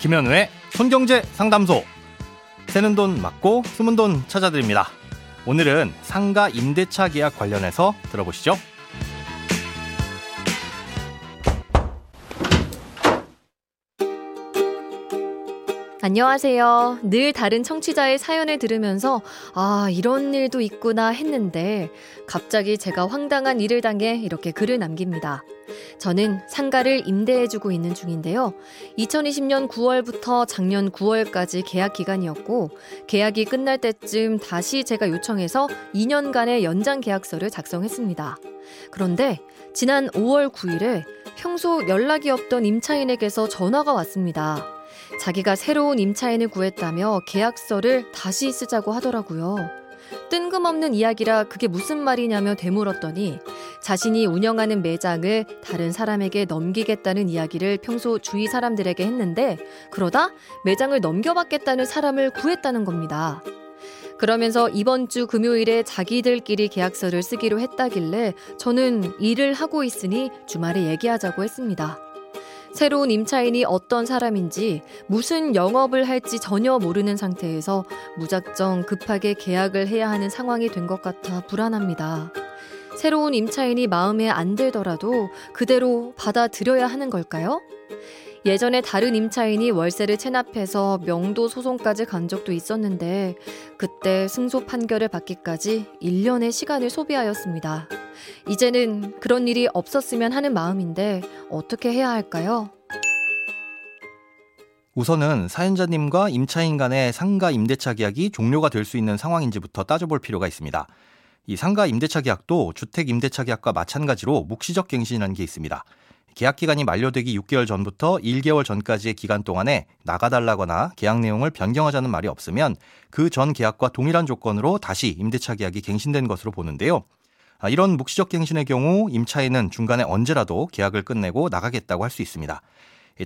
김현우의 손경제 상담소. 새는 돈 맞고 숨은 돈 찾아드립니다. 오늘은 상가 임대차 계약 관련해서 들어보시죠. 안녕하세요. 늘 다른 청취자의 사연을 들으면서 아, 이런 일도 있구나 했는데 갑자기 제가 황당한 일을 당해 이렇게 글을 남깁니다. 저는 상가를 임대해주고 있는 중인데요. 2020년 9월부터 작년 9월까지 계약 기간이었고 계약이 끝날 때쯤 다시 제가 요청해서 2년간의 연장 계약서를 작성했습니다. 그런데 지난 5월 9일에 평소 연락이 없던 임차인에게서 전화가 왔습니다. 자기가 새로운 임차인을 구했다며 계약서를 다시 쓰자고 하더라고요. 뜬금없는 이야기라 그게 무슨 말이냐며 되물었더니 자신이 운영하는 매장을 다른 사람에게 넘기겠다는 이야기를 평소 주위 사람들에게 했는데 그러다 매장을 넘겨받겠다는 사람을 구했다는 겁니다. 그러면서 이번 주 금요일에 자기들끼리 계약서를 쓰기로 했다길래 저는 일을 하고 있으니 주말에 얘기하자고 했습니다. 새로운 임차인이 어떤 사람인지 무슨 영업을 할지 전혀 모르는 상태에서 무작정 급하게 계약을 해야 하는 상황이 된 것 같아 불안합니다. 새로운 임차인이 마음에 안 들더라도 그대로 받아들여야 하는 걸까요? 예전에 다른 임차인이 월세를 체납해서 명도 소송까지 간 적도 있었는데 그때 승소 판결을 받기까지 1년의 시간을 소비하였습니다. 이제는 그런 일이 없었으면 하는 마음인데 어떻게 해야 할까요? 우선은 사연자님과 임차인 간의 상가 임대차 계약이 종료가 될 수 있는 상황인지부터 따져볼 필요가 있습니다. 이 상가 임대차 계약도 주택 임대차 계약과 마찬가지로 묵시적 갱신이라는 게 있습니다. 계약 기간이 만료되기 6개월 전부터 1개월 전까지의 기간 동안에 나가달라거나 계약 내용을 변경하자는 말이 없으면 그 전 계약과 동일한 조건으로 다시 임대차 계약이 갱신된 것으로 보는데요. 아, 이런 묵시적 갱신의 경우 임차인은 중간에 언제라도 계약을 끝내고 나가겠다고 할 수 있습니다.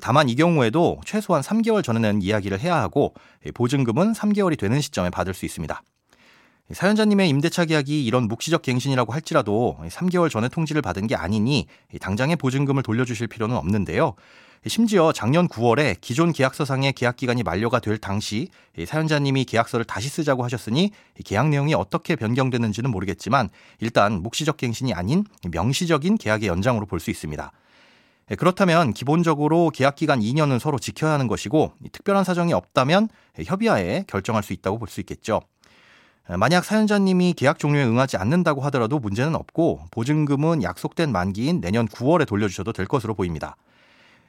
다만 이 경우에도 최소한 3개월 전에는 이야기를 해야 하고 보증금은 3개월이 되는 시점에 받을 수 있습니다. 사연자님의 임대차 계약이 이런 묵시적 갱신이라고 할지라도 3개월 전에 통지를 받은 게 아니니 당장의 보증금을 돌려주실 필요는 없는데요. 심지어 작년 9월에 기존 계약서상의 계약 기간이 만료가 될 당시 사연자님이 계약서를 다시 쓰자고 하셨으니 계약 내용이 어떻게 변경되는지는 모르겠지만 일단 묵시적 갱신이 아닌 명시적인 계약의 연장으로 볼 수 있습니다. 그렇다면 기본적으로 계약 기간 2년은 서로 지켜야 하는 것이고 특별한 사정이 없다면 협의하에 결정할 수 있다고 볼 수 있겠죠. 만약 사연자님이 계약 종료에 응하지 않는다고 하더라도 문제는 없고 보증금은 약속된 만기인 내년 9월에 돌려주셔도 될 것으로 보입니다.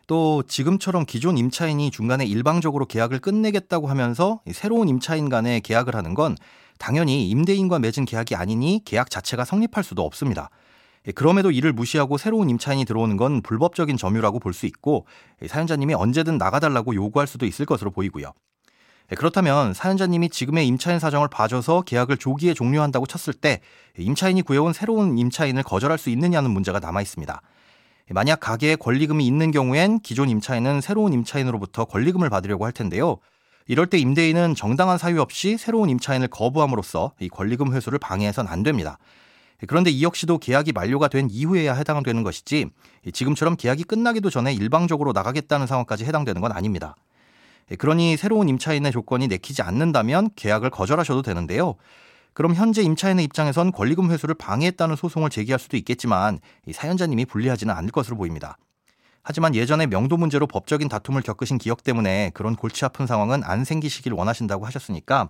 또 지금처럼 기존 임차인이 중간에 일방적으로 계약을 끝내겠다고 하면서 새로운 임차인 간에 계약을 하는 건 당연히 임대인과 맺은 계약이 아니니 계약 자체가 성립할 수도 없습니다. 그럼에도 이를 무시하고 새로운 임차인이 들어오는 건 불법적인 점유라고 볼 수 있고 사연자님이 언제든 나가달라고 요구할 수도 있을 것으로 보이고요. 그렇다면 사연자님이 지금의 임차인 사정을 봐줘서 계약을 조기에 종료한다고 쳤을 때 임차인이 구해온 새로운 임차인을 거절할 수 있느냐는 문제가 남아 있습니다. 만약 가게에 권리금이 있는 경우엔 기존 임차인은 새로운 임차인으로부터 권리금을 받으려고 할 텐데요. 이럴 때 임대인은 정당한 사유 없이 새로운 임차인을 거부함으로써 이 권리금 회수를 방해해선 안 됩니다. 그런데 이 역시도 계약이 만료가 된 이후에야 해당되는 것이지 지금처럼 계약이 끝나기도 전에 일방적으로 나가겠다는 상황까지 해당되는 건 아닙니다. 그러니 새로운 임차인의 조건이 내키지 않는다면 계약을 거절하셔도 되는데요. 그럼 현재 임차인의 입장에선 권리금 회수를 방해했다는 소송을 제기할 수도 있겠지만 사연자님이 불리하지는 않을 것으로 보입니다. 하지만 예전에 명도 문제로 법적인 다툼을 겪으신 기억 때문에 그런 골치 아픈 상황은 안 생기시길 원하신다고 하셨으니까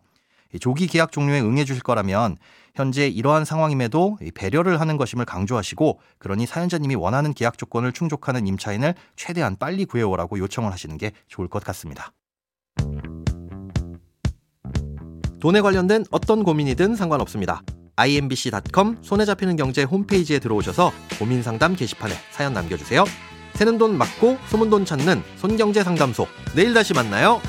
조기 계약 종료에 응해 주실 거라면 현재 이러한 상황임에도 배려를 하는 것임을 강조하시고 그러니 사연자님이 원하는 계약 조건을 충족하는 임차인을 최대한 빨리 구해오라고 요청을 하시는 게 좋을 것 같습니다. 돈에 관련된 어떤 고민이든 상관없습니다. imbc.com 손에 잡히는 경제 홈페이지에 들어오셔서 고민 상담 게시판에 사연 남겨주세요. 새는 돈 맞고 소문 돈 찾는 손경제 상담소. 내일 다시 만나요.